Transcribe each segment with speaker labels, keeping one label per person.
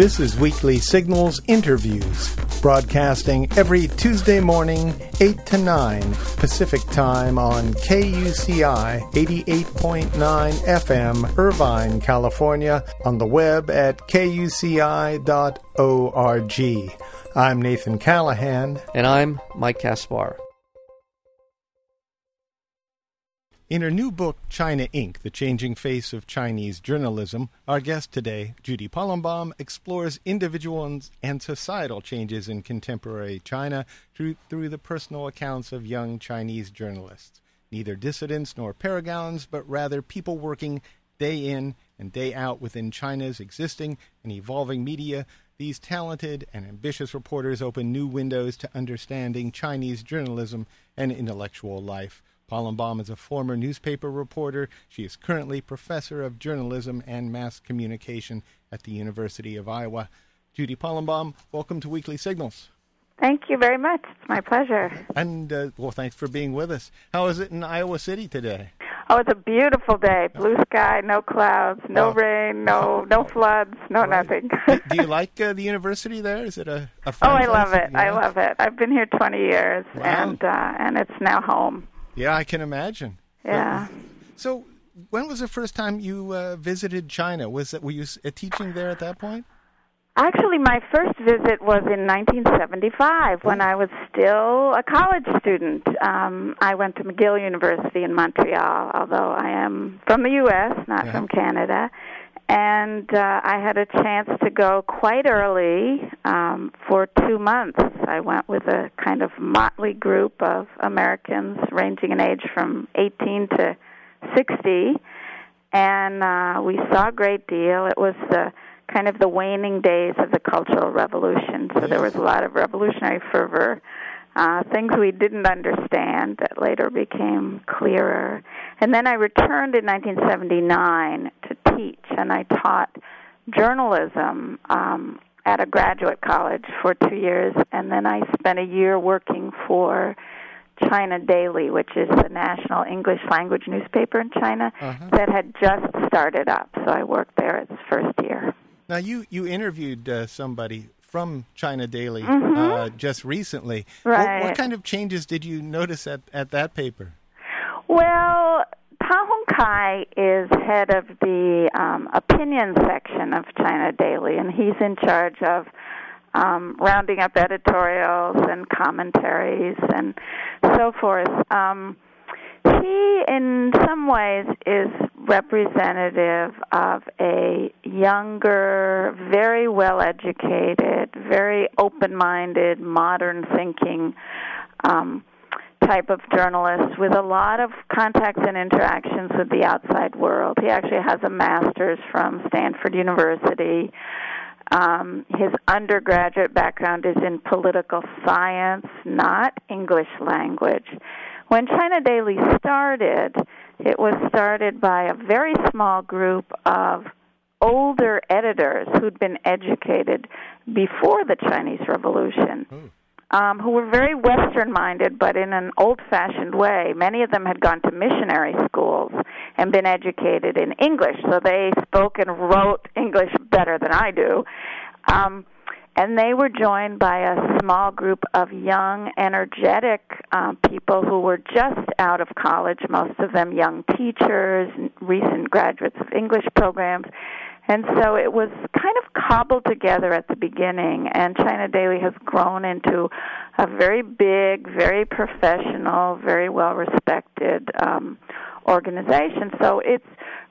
Speaker 1: This is Weekly Signals Interviews, broadcasting every Tuesday morning, 8 to 9 Pacific Time on KUCI 88.9 FM, Irvine, California, on the web at kuci.org. I'm Nathan Callahan.
Speaker 2: And I'm Mike Kaspar.
Speaker 1: In her new book, China Ink, The Changing Face of Chinese Journalism, our guest today, Judy Polumbaum, explores individual and societal changes in contemporary China through, through the personal accounts of young Chinese journalists. Neither dissidents nor paragons, but rather people working day in and day out within China's existing and evolving media. These talented and ambitious reporters open new windows to understanding Chinese journalism and intellectual life. Polumbaum is a former newspaper reporter. She is currently professor of journalism and mass communication at the University of Iowa. Judy Polumbaum, welcome to Weekly Signals.
Speaker 3: Thank you very much. It's my pleasure.
Speaker 1: And, uh, well, thanks for being with us. How is it in Iowa City today?
Speaker 3: Oh, it's a beautiful day. Blue sky, no clouds, no oh. rain, no no floods, no right. nothing.
Speaker 1: do you like uh, the university there? Is it a, a
Speaker 3: Oh, I love it. I love it. I've been here 20 years wow. and uh and it's now home.
Speaker 1: Yeah, I can imagine.
Speaker 3: Yeah.
Speaker 1: So, when was the first time you uh, visited China? Was that were you teaching there at that point?
Speaker 3: Actually, my first visit was in 1975 when I was still a college student. Um, I went to McGill University in Montreal, although I am from the U.S., not yeah. from Canada and uh, I had a chance to go quite early um, for two months. I went with a kind of motley group of Americans ranging in age from 18 to 60, and uh, we saw a great deal. It was the kind of the waning days of the Cultural Revolution, so there was a lot of revolutionary fervor uh, things we didn't understand that later became clearer. And then I returned in 1979 to teach, and I taught journalism um, at a graduate college for two years, and then I spent a year working for China Daily, which is the national English language newspaper in China uh-huh. that had just started up. So I worked there its first year.
Speaker 1: Now you you interviewed uh, somebody from China Daily
Speaker 3: mm-hmm.
Speaker 1: uh, just recently.
Speaker 3: Right.
Speaker 1: What, what, kind of changes did you notice at, at that paper?
Speaker 3: Well, Kai is head of the um, opinion section of China Daily, and he's in charge of um, rounding up editorials and commentaries and so forth. Um, he, in some ways, is representative of a younger, very well educated, very open minded, modern thinking um, type of journalist with a lot of contacts and interactions with the outside world. He actually has a master's from Stanford University. Um, his undergraduate background is in political science, not English language. When China Daily started, it was started by a very small group of older editors who'd been educated before the Chinese Revolution. Hmm. Um, who were very Western minded, but in an old fashioned way. Many of them had gone to missionary schools and been educated in English, so they spoke and wrote English better than I do. Um, and they were joined by a small group of young, energetic uh, people who were just out of college, most of them young teachers, recent graduates of English programs. And so it was kind of cobbled together at the beginning, and China Daily has grown into a very big, very professional, very well respected um, organization. So it's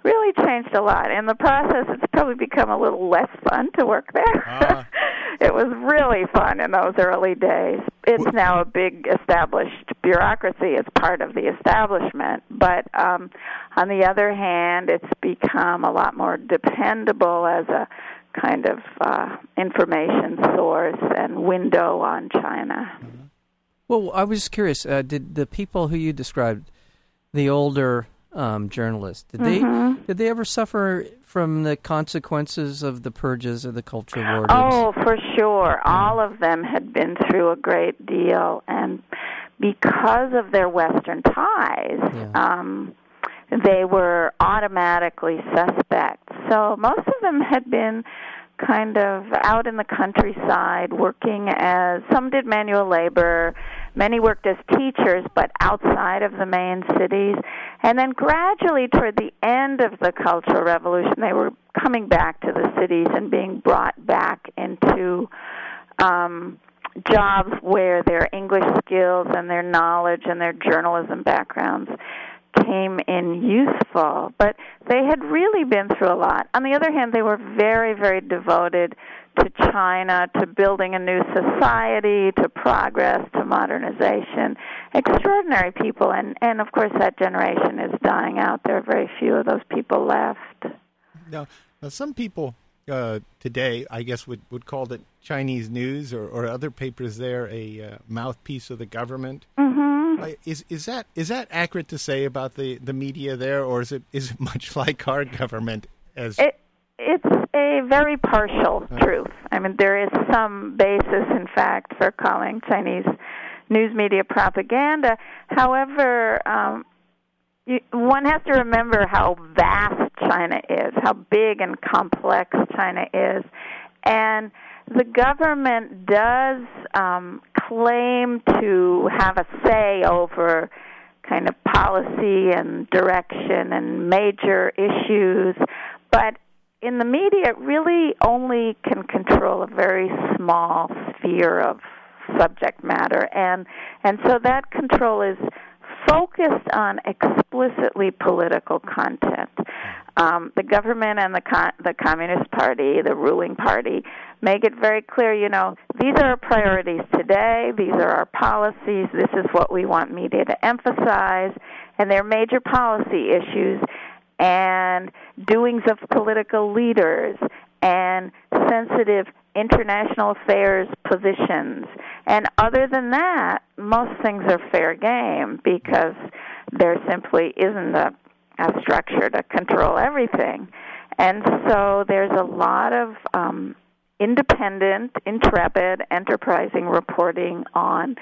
Speaker 3: really changed a lot. In the process, it's probably become a little less fun to work there. Uh. it was really fun in those early days. It's now a big established bureaucracy as part of the establishment, but um, on the other hand, it's become a lot more dependable as a kind of uh, information source and window on China.
Speaker 2: Well, I was curious. Uh, did the people who you described, the older um, journalists. Did
Speaker 3: mm-hmm.
Speaker 2: they did they ever suffer from the consequences of the purges or the cultural wars?
Speaker 3: Oh, for sure. Yeah. All of them had been through a great deal, and because of their Western ties, yeah. um, they were automatically suspects. So most of them had been kind of out in the countryside working as some did manual labor, many worked as teachers but outside of the main cities. And then gradually toward the end of the Cultural Revolution, they were coming back to the cities and being brought back into um jobs where their English skills and their knowledge and their journalism backgrounds came in useful, but they had really been through a lot. On the other hand, they were very, very devoted to China, to building a new society, to progress, to modernization. Extraordinary people, and and of course that generation is dying out. There are very few of those people left.
Speaker 1: Now, now some people uh, today, I guess, would, would call the Chinese news or, or other papers there a uh, mouthpiece of the government.
Speaker 3: Mm-hmm.
Speaker 1: Uh, is is that is that accurate to say about the, the media there, or is it is it much like our government? As
Speaker 3: it, it's a very partial truth. I mean, there is some basis, in fact, for calling Chinese news media propaganda. However, um, you, one has to remember how vast China is, how big and complex China is, and the government does um, claim to have a say over kind of policy and direction and major issues, but in the media, it really only can control a very small sphere of subject matter, and and so that control is focused on explicitly political content. Um, the government and the con- the Communist Party, the ruling party, make it very clear. You know, these are our priorities today. These are our policies. This is what we want media to emphasize, and they're major policy issues and doings of political leaders and sensitive international affairs positions. And other than that, most things are fair game because there simply isn't a, a structure to control everything. And so there's a lot of um, independent, intrepid, enterprising reporting on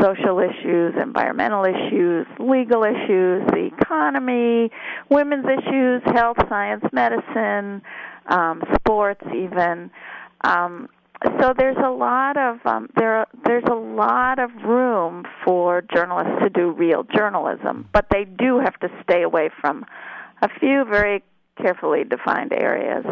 Speaker 3: social issues, environmental issues, legal issues, the economy, women's issues, health, science, medicine, um, sports, even. Um, so there's a lot of um, there there's a lot of room for journalists to do real journalism, but they do have to stay away from a few very carefully defined areas.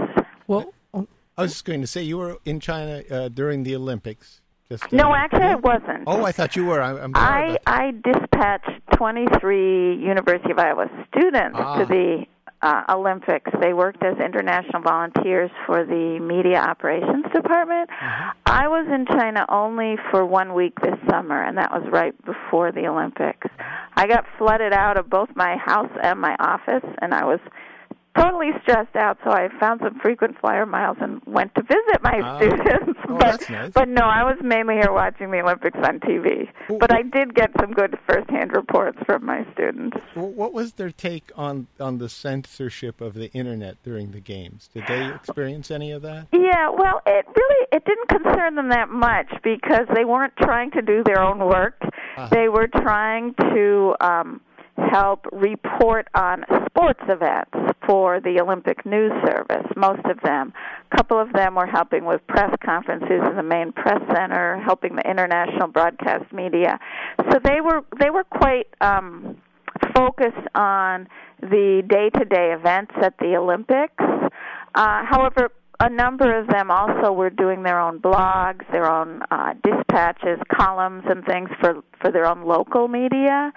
Speaker 2: Well,
Speaker 1: I was just going to say you were in China uh, during the Olympics. Just, uh,
Speaker 3: No, actually, I wasn't.
Speaker 1: Oh, I thought you were. I, I'm
Speaker 3: I I dispatched 23 University of Iowa students
Speaker 1: Ah.
Speaker 3: to the uh, Olympics. They worked as international volunteers for the media operations department.
Speaker 1: Uh-huh.
Speaker 3: I was in China only for one week this summer, and that was right before the Olympics. I got flooded out of both my house and my office, and I was totally stressed out so i found some frequent flyer miles and went to visit my
Speaker 1: Ah.
Speaker 3: students
Speaker 1: Oh,
Speaker 3: but
Speaker 1: that's nice.
Speaker 3: but no i was mainly here watching the olympics on tv
Speaker 1: Well,
Speaker 3: but i did get some good first-hand reports from my students
Speaker 1: What was their take on on the censorship of the internet during the games? Did they experience any of that?
Speaker 3: Yeah, well, it really it didn't concern them that much because they weren't trying to do their own work.
Speaker 1: Uh-huh.
Speaker 3: They were trying to um help report on sports events for the Olympic News Service, most of them. A couple of them were helping with press conferences in the main press center, helping the international broadcast media. So they were they were quite um focused on the day-to-day events at the Olympics. Uh, however, a number of them also were doing their own blogs, their own uh, dispatches, columns, and things for for their own local media,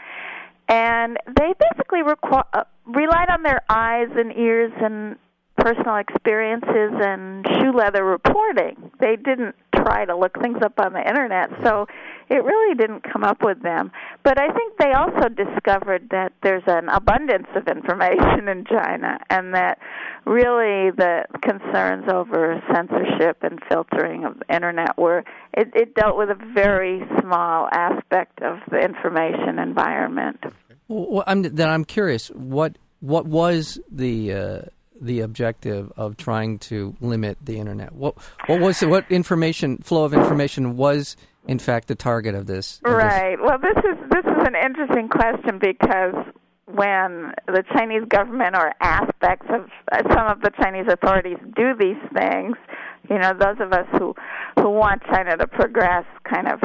Speaker 3: and they basically requ- uh, relied on their eyes and ears and personal experiences and shoe leather reporting. They didn't try to look things up on the internet, so it really didn't come up with them. But I think they also discovered that there's an abundance of information in China and that really the concerns over censorship and filtering of the internet were it, it dealt with a very small aspect of the information environment.
Speaker 2: Well, I'm, then I'm curious. What what was the uh, the objective of trying to limit the internet? What what was what information flow of information was in fact the target of this? of this-
Speaker 3: Right. Well, this is this is an interesting question because when the Chinese government or aspects of uh, some of the Chinese authorities do these things, you know, those of us who who want China to progress kind of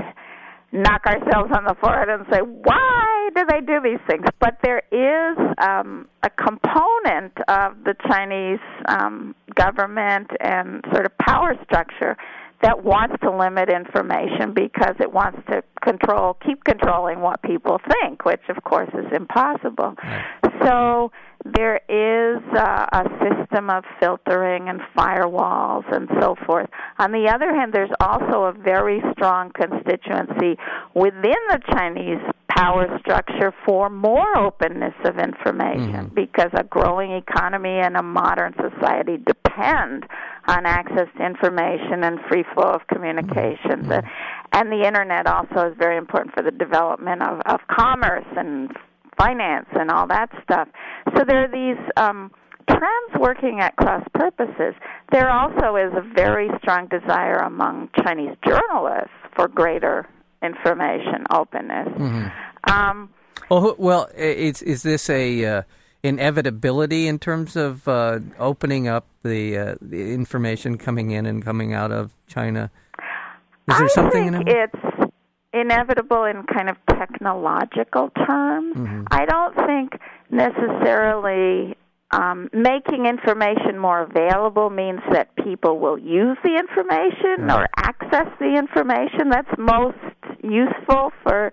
Speaker 3: knock ourselves on the forehead and say, why do they do these things? But there is um, a component of the Chinese um, government and sort of power structure that wants to limit information because it wants to control, keep controlling what people think, which of course is impossible. So there is uh, a system of filtering and firewalls and so forth. On the other hand, there's also a very strong constituency within the Chinese power structure for more openness of information
Speaker 2: Mhm.
Speaker 3: because a growing economy and a modern society depend on access to information and free flow of communications. Uh, And the internet also is very important for the development of, of commerce and finance and all that stuff. So there are these um, trends working at cross purposes. There also is a very strong desire among Chinese journalists for greater information openness. Um,
Speaker 2: Well, who- well, is is this a uh, inevitability in terms of uh, opening up the, uh, the information coming in and coming out of China? Is there
Speaker 3: I
Speaker 2: something
Speaker 3: think
Speaker 2: in it?
Speaker 3: it's inevitable in kind of technological terms.
Speaker 2: Mm-hmm.
Speaker 3: I don't think necessarily um, making information more available means that people will use the information or access the information. That's most useful for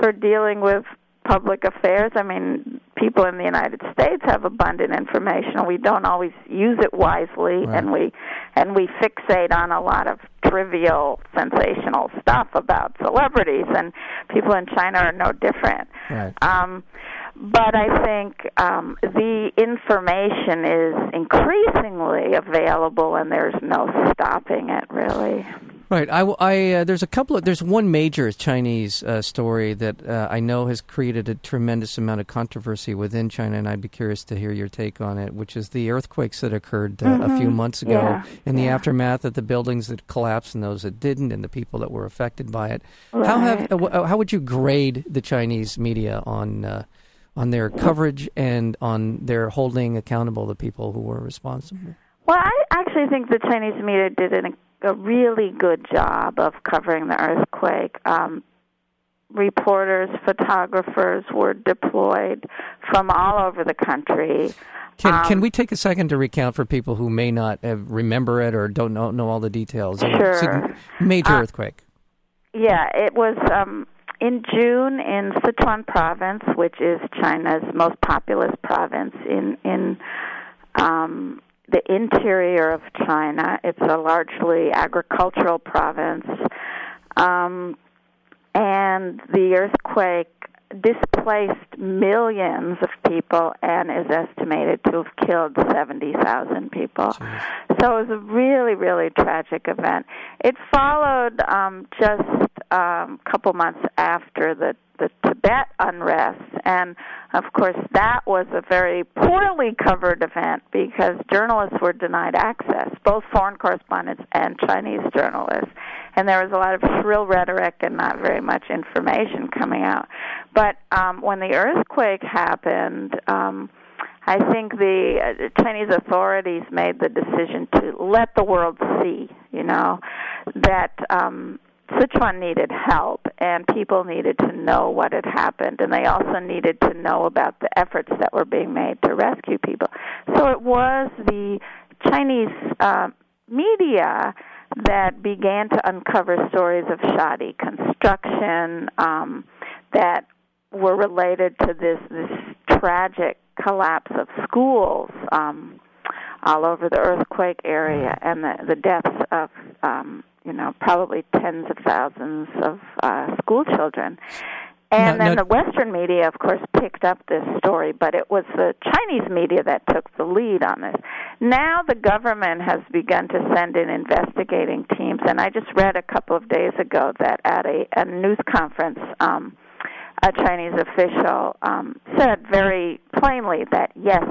Speaker 3: for dealing with public affairs. I mean, people in the United States have abundant information, and we don't always use it wisely,
Speaker 2: Right.
Speaker 3: and we and we fixate on a lot of trivial, sensational stuff about celebrities, and people in China are no different.
Speaker 2: Right.
Speaker 3: Um, but I think um, the information is increasingly available, and there's no stopping it, really.
Speaker 2: Right. I, I uh, there's a couple of there's one major Chinese uh, story that uh, I know has created a tremendous amount of controversy within China, and I'd be curious to hear your take on it, which is the earthquakes that occurred uh, a few months ago
Speaker 3: Mm-hmm. Yeah,
Speaker 2: in the
Speaker 3: yeah.
Speaker 2: aftermath of the buildings that collapsed and those that didn't, and the people that were affected by it. How have uh, how would you grade the Chinese media on uh, on their coverage and on their holding accountable the people who were responsible?
Speaker 3: Well, I actually think the Chinese media did an, a really good job of covering the earthquake. Um, reporters, photographers were deployed from all over the country.
Speaker 2: Can, can
Speaker 3: Um,
Speaker 2: we take a second to recount for people who may not have remember it or don't know, know all the details? It was a
Speaker 3: Sure.
Speaker 2: major
Speaker 3: Uh,
Speaker 2: earthquake.
Speaker 3: Yeah, it was um, in June in Sichuan province, which is China's most populous province in in um, the interior of China. It's a largely agricultural province, um, and the earthquake displaced millions of people and is estimated to have killed 70,000 people. So it was a really, really tragic event. It followed um, just a um, couple months after the the Tibet unrest, and of course that was a very poorly covered event because journalists were denied access, both foreign correspondents and Chinese journalists, and there was a lot of shrill rhetoric and not very much information coming out. But um, when the earthquake happened. Um, I think the uh, Chinese authorities made the decision to let the world see, you know, that um, Sichuan needed help and people needed to know what had happened, and they also needed to know about the efforts that were being made to rescue people. So it was the Chinese uh, media that began to uncover stories of shoddy construction um, that were related to this this tragic collapse of schools um, all over the earthquake area and the, the deaths of um, you know probably tens of thousands of uh, school children. And
Speaker 2: Now-
Speaker 3: then
Speaker 2: now-
Speaker 3: the Western media, of course, picked up this story, but it was the Chinese media that took the lead on this. Now the government has begun to send in investigating teams, and I just read a couple of days ago that at a, a news conference, um, a Chinese official um, said very plainly that yes,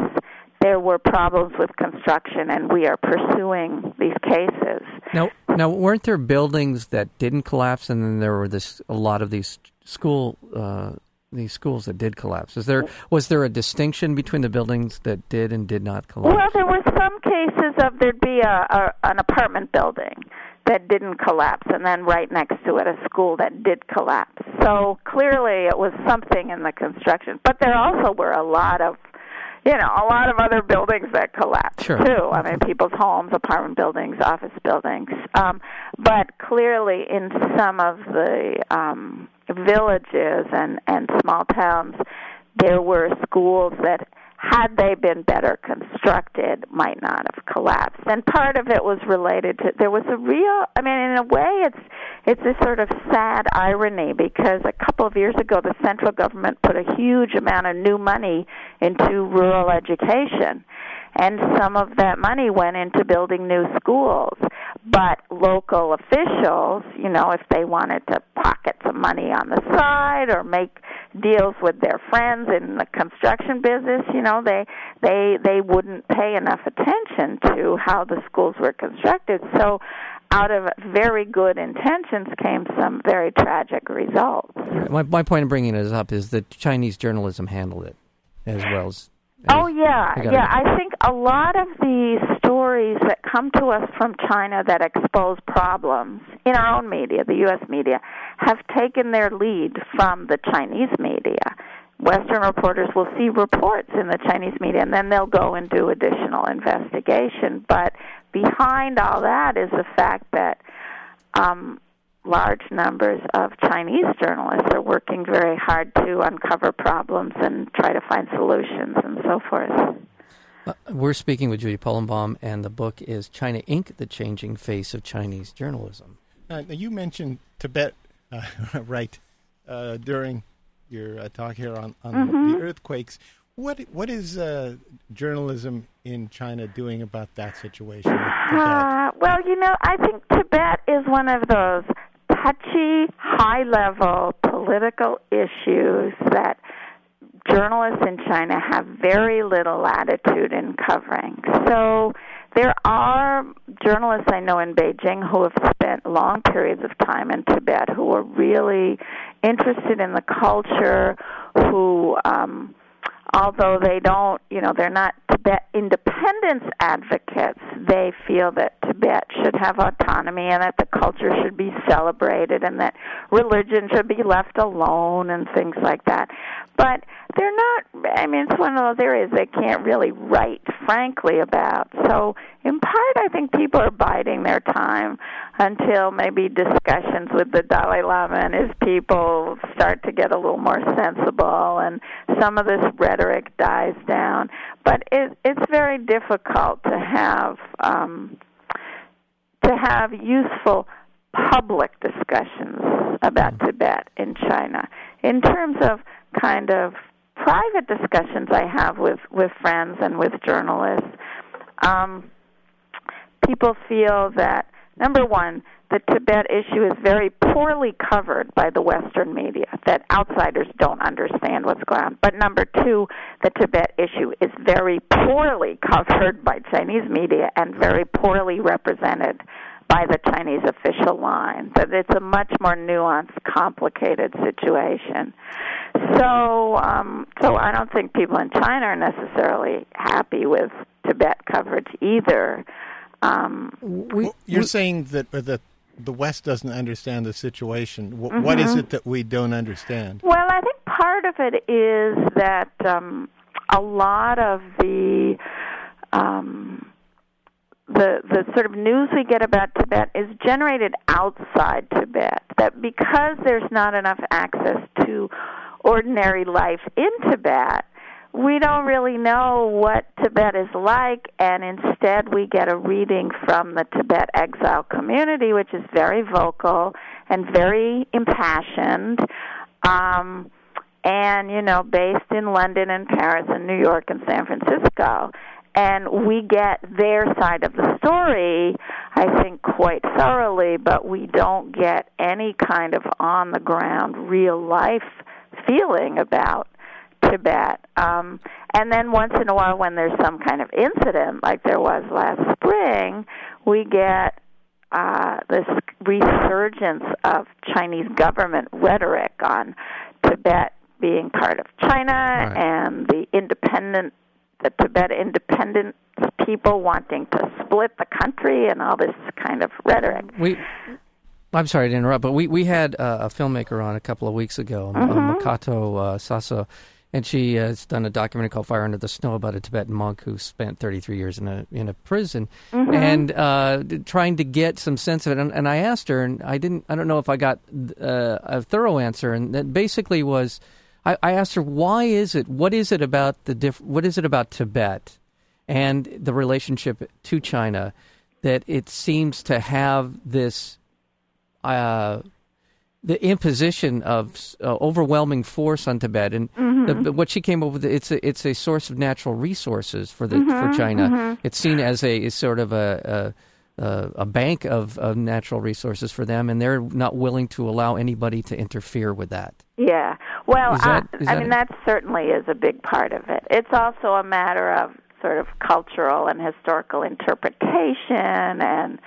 Speaker 3: there were problems with construction, and we are pursuing these cases.
Speaker 2: Now, now, weren't there buildings that didn't collapse, and then there were this a lot of these school uh, these schools that did collapse? Is there was there a distinction between the buildings that did and did not collapse?
Speaker 3: Well, there were some cases of there'd be a, a an apartment building that didn't collapse, and then right next to it, a school that did collapse. So clearly, it was something in the construction. But there also were a lot of you know, a lot of other buildings that collapsed
Speaker 2: sure.
Speaker 3: too. I mean, people's homes, apartment buildings, office buildings. Um, but clearly, in some of the um, villages and and small towns, there were schools that had they been better constructed, might not have collapsed. And part of it was related to there was a real. I mean, in a way, it's it's a sort of sad irony because a couple of years ago, the central government put a huge amount of new money into rural education and some of that money went into building new schools. But local officials, you know, if they wanted to pocket some money on the side or make deals with their friends in the construction business, you know, they they they wouldn't pay enough attention to how the schools were constructed. So out of very good intentions came some very tragic results.
Speaker 2: My, my point in bringing this up is that Chinese journalism handled it as well as
Speaker 3: Oh yeah, yeah. I think a lot of the stories that come to us from China that expose problems in our own media, the U.S. media, have taken their lead from the Chinese media. Western reporters will see reports in the Chinese media, and then they'll go and do additional investigation. But behind all that is the fact that um, large numbers of Chinese journalists are working very hard to uncover problems and try to find solutions and so forth.
Speaker 2: Uh, we're speaking with Judy Polumbaum, and the book is China Ink The Changing Face of Chinese Journalism.
Speaker 1: Uh, you mentioned Tibet, uh, right, uh, during your uh, talk here on, on
Speaker 3: mm-hmm.
Speaker 1: the earthquakes. What what is uh, journalism in China doing about that situation?
Speaker 3: well, you know, I think Tibet is one of those touchy, high level political issues that journalists in China have very little latitude in covering. So there are journalists I know in Beijing who have spent long periods of time in Tibet who are really interested in the culture, who um although they don't, you know, they're not Tibet independence advocates, they feel that Tibet should have autonomy and that the culture should be celebrated and that religion should be left alone and things like that. But they're not, I mean, it's one of those areas they can't really write frankly about. So, in part, I think people are biding their time until maybe discussions with the Dalai Lama and his people start to get a little more sensible and some of this rhetoric dies down. But it, it's very difficult to have um, to have useful public discussions about mm-hmm. Tibet in China. In terms of kind of private discussions I have with with friends and with journalists, um, people feel that number one, the Tibet issue is very poorly covered by the Western media, that outsiders don't understand what's going on. But number two, the Tibet issue is very poorly covered by Chinese media and very poorly represented by the Chinese official line. That it's a much more nuanced, complicated situation. So, um, so I don't think people in China are necessarily happy with Tibet coverage either. Um,
Speaker 1: we, You're we, saying that uh, that the West doesn't understand the situation. W- mm-hmm. what is it that we don't understand?
Speaker 3: Well, I think part of it is that um, a lot of the um, the the sort of news we get about Tibet is generated outside Tibet. That because there's not enough access to ordinary life in Tibet, we don't really know what Tibet is like, and instead we get a reading from the Tibet exile community, which is very vocal and very impassioned. Um, and you know, based in London and Paris and New York and San Francisco and we get their side of the story, I think, quite thoroughly, but we don't get any kind of on the ground, real life feeling about Tibet. Um, and then once in a while, when there's some kind of incident, like there was last spring, we get uh, this resurgence of Chinese government rhetoric on Tibet being part of China
Speaker 2: right.
Speaker 3: and the independent the Tibet independent people wanting to split the country and all this kind of rhetoric.
Speaker 2: We, I'm sorry to interrupt, but we we had uh, a filmmaker on a couple of weeks ago,
Speaker 3: Mm-hmm.
Speaker 2: Makoto uh, Sasa, and she has done a documentary called "Fire Under the Snow" about a Tibetan monk who spent 33 years in a in a prison,
Speaker 3: Mm-hmm.
Speaker 2: and uh, trying to get some sense of it. And, and I asked her, and I didn't. I don't know if I got uh, a thorough answer, and that basically was. I, I asked her, "Why is it? What is it about the diff- What is it about Tibet and the relationship to China that it seems to have this uh, the imposition of uh, overwhelming force on Tibet, and
Speaker 3: Mm-hmm.
Speaker 2: the, what she came up with it's a it's a source of natural resources for the
Speaker 3: Mm-hmm,
Speaker 2: for China. It's seen as a is sort of a. a, a, a bank of, of natural resources for them, and they're not willing to allow anybody to interfere with that.
Speaker 3: Yeah. Well,
Speaker 2: that-
Speaker 3: I, I
Speaker 2: that
Speaker 3: mean
Speaker 2: it?
Speaker 3: that certainly is a big part of it. It's also a matter of sort of cultural and historical interpretation and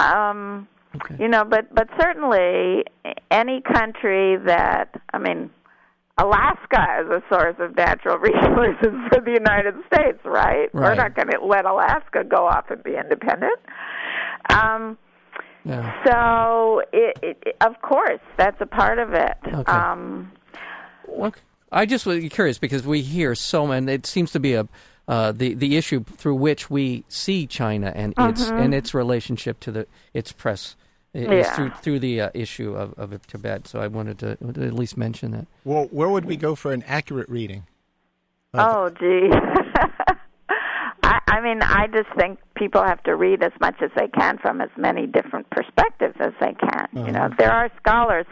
Speaker 3: um
Speaker 2: Okay.
Speaker 3: you know, but but certainly any country that I mean Alaska is a source of natural resources for the United States, right?
Speaker 2: right.
Speaker 3: We're not going to let Alaska go off and be independent. Um,
Speaker 2: Yeah.
Speaker 3: so, it, it, of course, that's a part of it.
Speaker 2: Okay.
Speaker 3: Um,
Speaker 2: Okay. I just was curious because we hear so many. It seems to be a uh, the the issue through which we see China and its and its relationship to the its press
Speaker 3: Mm-hmm. Yeah.
Speaker 2: through through the uh, issue of, of Tibet. So I wanted to, to at least mention that.
Speaker 1: Well, where would we go for an accurate reading?
Speaker 3: oh, gee. I, I mean, I just think people have to read as much as they can from as many different perspectives as they can. You know, there are scholars,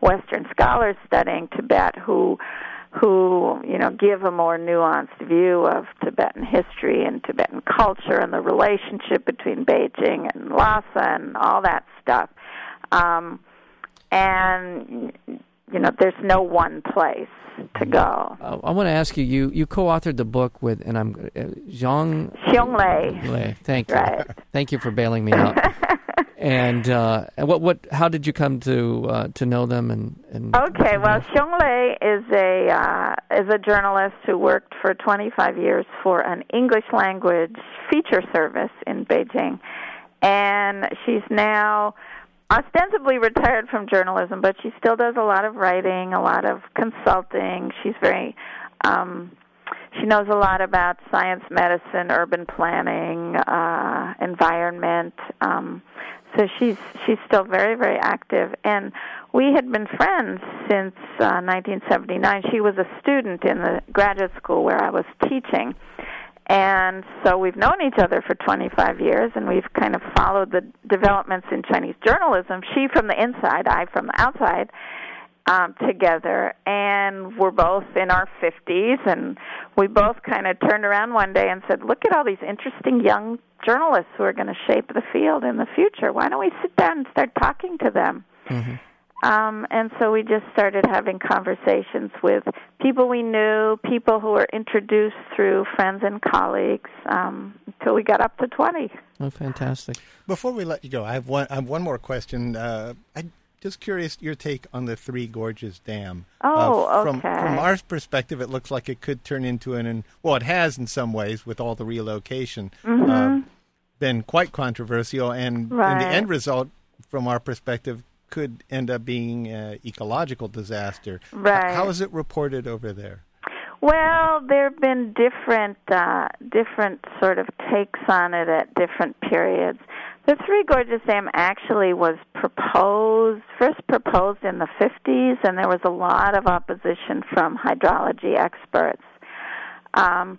Speaker 3: Western scholars studying Tibet who who you know give a more nuanced view of Tibetan history and Tibetan culture and the relationship between Beijing and Lhasa and all that stuff. Um, and you know, there's no one place to go.
Speaker 2: Uh, I want to ask you. You you co-authored the book with, and I'm uh, Zhang
Speaker 3: Xiongli.
Speaker 2: Lei. Thank you.
Speaker 3: Right.
Speaker 2: Thank you for bailing me out. and uh, what what how did you come to uh, to know them and and
Speaker 3: Okay, well, Xiong Lei is a uh, is a journalist who worked for 25 years for an English language feature service in Beijing, and she's now ostensibly retired from journalism, but she still does a lot of writing, a lot of consulting. She's very um, she knows a lot about science, medicine, urban planning, uh, environment. Um, so she's she's still very very active, and we had been friends since uh, 1979. She was a student in the graduate school where I was teaching, and so we've known each other for 25 years, and we've kind of followed the developments in Chinese journalism. She from the inside, I from the outside um, together, and we're both in our 50s, and we both kind of turned around one day and said, "Look at all these interesting young journalists who are going to shape the field in the future. Why don't we sit down and start talking to them?" Um, and so we just started having conversations with people we knew, people who were introduced through friends and colleagues, um, until we got up to 20.
Speaker 2: Oh, fantastic.
Speaker 1: Before we let you go, I have one. I have one more question. Uh, I'm just curious your take on the Three Gorges Dam.
Speaker 3: Oh,
Speaker 1: Uh, from,
Speaker 3: okay.
Speaker 1: From our perspective, it looks like it could turn into an, an well, it has in some ways with all the relocation, uh, been quite controversial, and, and
Speaker 3: Mm-hmm.
Speaker 1: The end result, from our perspective, could end up being an ecological disaster.
Speaker 3: Right.
Speaker 1: How is it reported over there?
Speaker 3: Well, there have been different uh, different sort of takes on it at different periods. The Three Gorges Dam actually was proposed first proposed in the 50s, and there was a lot of opposition from hydrology experts. Um,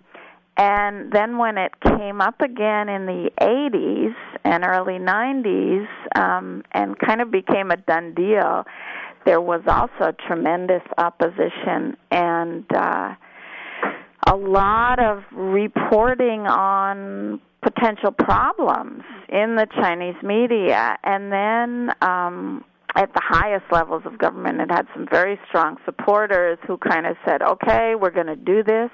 Speaker 3: and then when it came up again in the 80s and early 90s, um, and kind of became a done deal, there was also tremendous opposition and uh, a lot of reporting on potential problems in the Chinese media, and then um, at the highest levels of government, it had some very strong supporters who kind of said, "Okay, we're going to do this."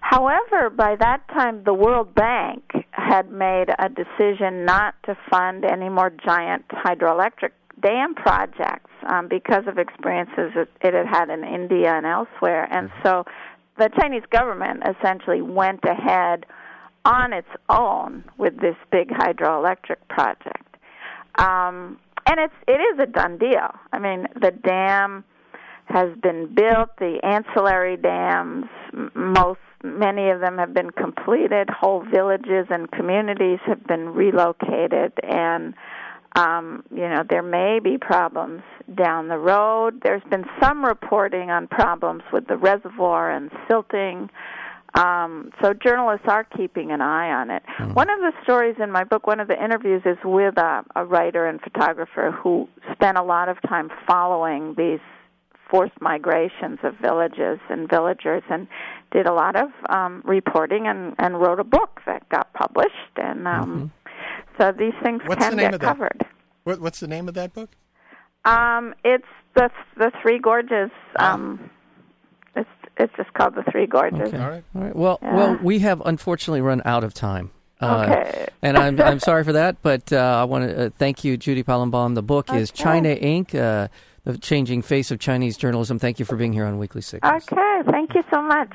Speaker 3: However, by that time, the World Bank had made a decision not to fund any more giant hydroelectric dam projects um, because of experiences it, it had had in India and elsewhere. And so the Chinese government essentially went ahead on its own with this big hydroelectric project. Um, and it's it is a done deal. I mean, the dam has been built. The ancillary dams, most many of them have been completed. Whole villages and communities have been relocated, and um, you know there may be problems down the road. There's been some reporting on problems with the reservoir and silting. Um, so journalists are keeping an eye on it. Mm-hmm. One of the stories in my book, one of the interviews, is with a, a writer and photographer who spent a lot of time following these forced migrations of villages and villagers and did a lot of um, reporting and, and wrote a book that got published. And um, mm-hmm. So these things
Speaker 1: what's
Speaker 3: can get covered.
Speaker 1: What, what's the name of that book?
Speaker 3: Um, it's the the Three Gorges. Ah. Um, it's it's just called the Three Gorges.
Speaker 2: Okay. All right. All right. Well, yeah. well, we have unfortunately run out of time.
Speaker 3: Uh, okay.
Speaker 2: and I'm I'm sorry for that, but uh, I want to uh, thank you, Judy Polumbaum. The book okay. is China Ink Uh, the changing face of Chinese journalism. Thank you for being here on Weekly Signals.
Speaker 3: Okay. Thank you so much.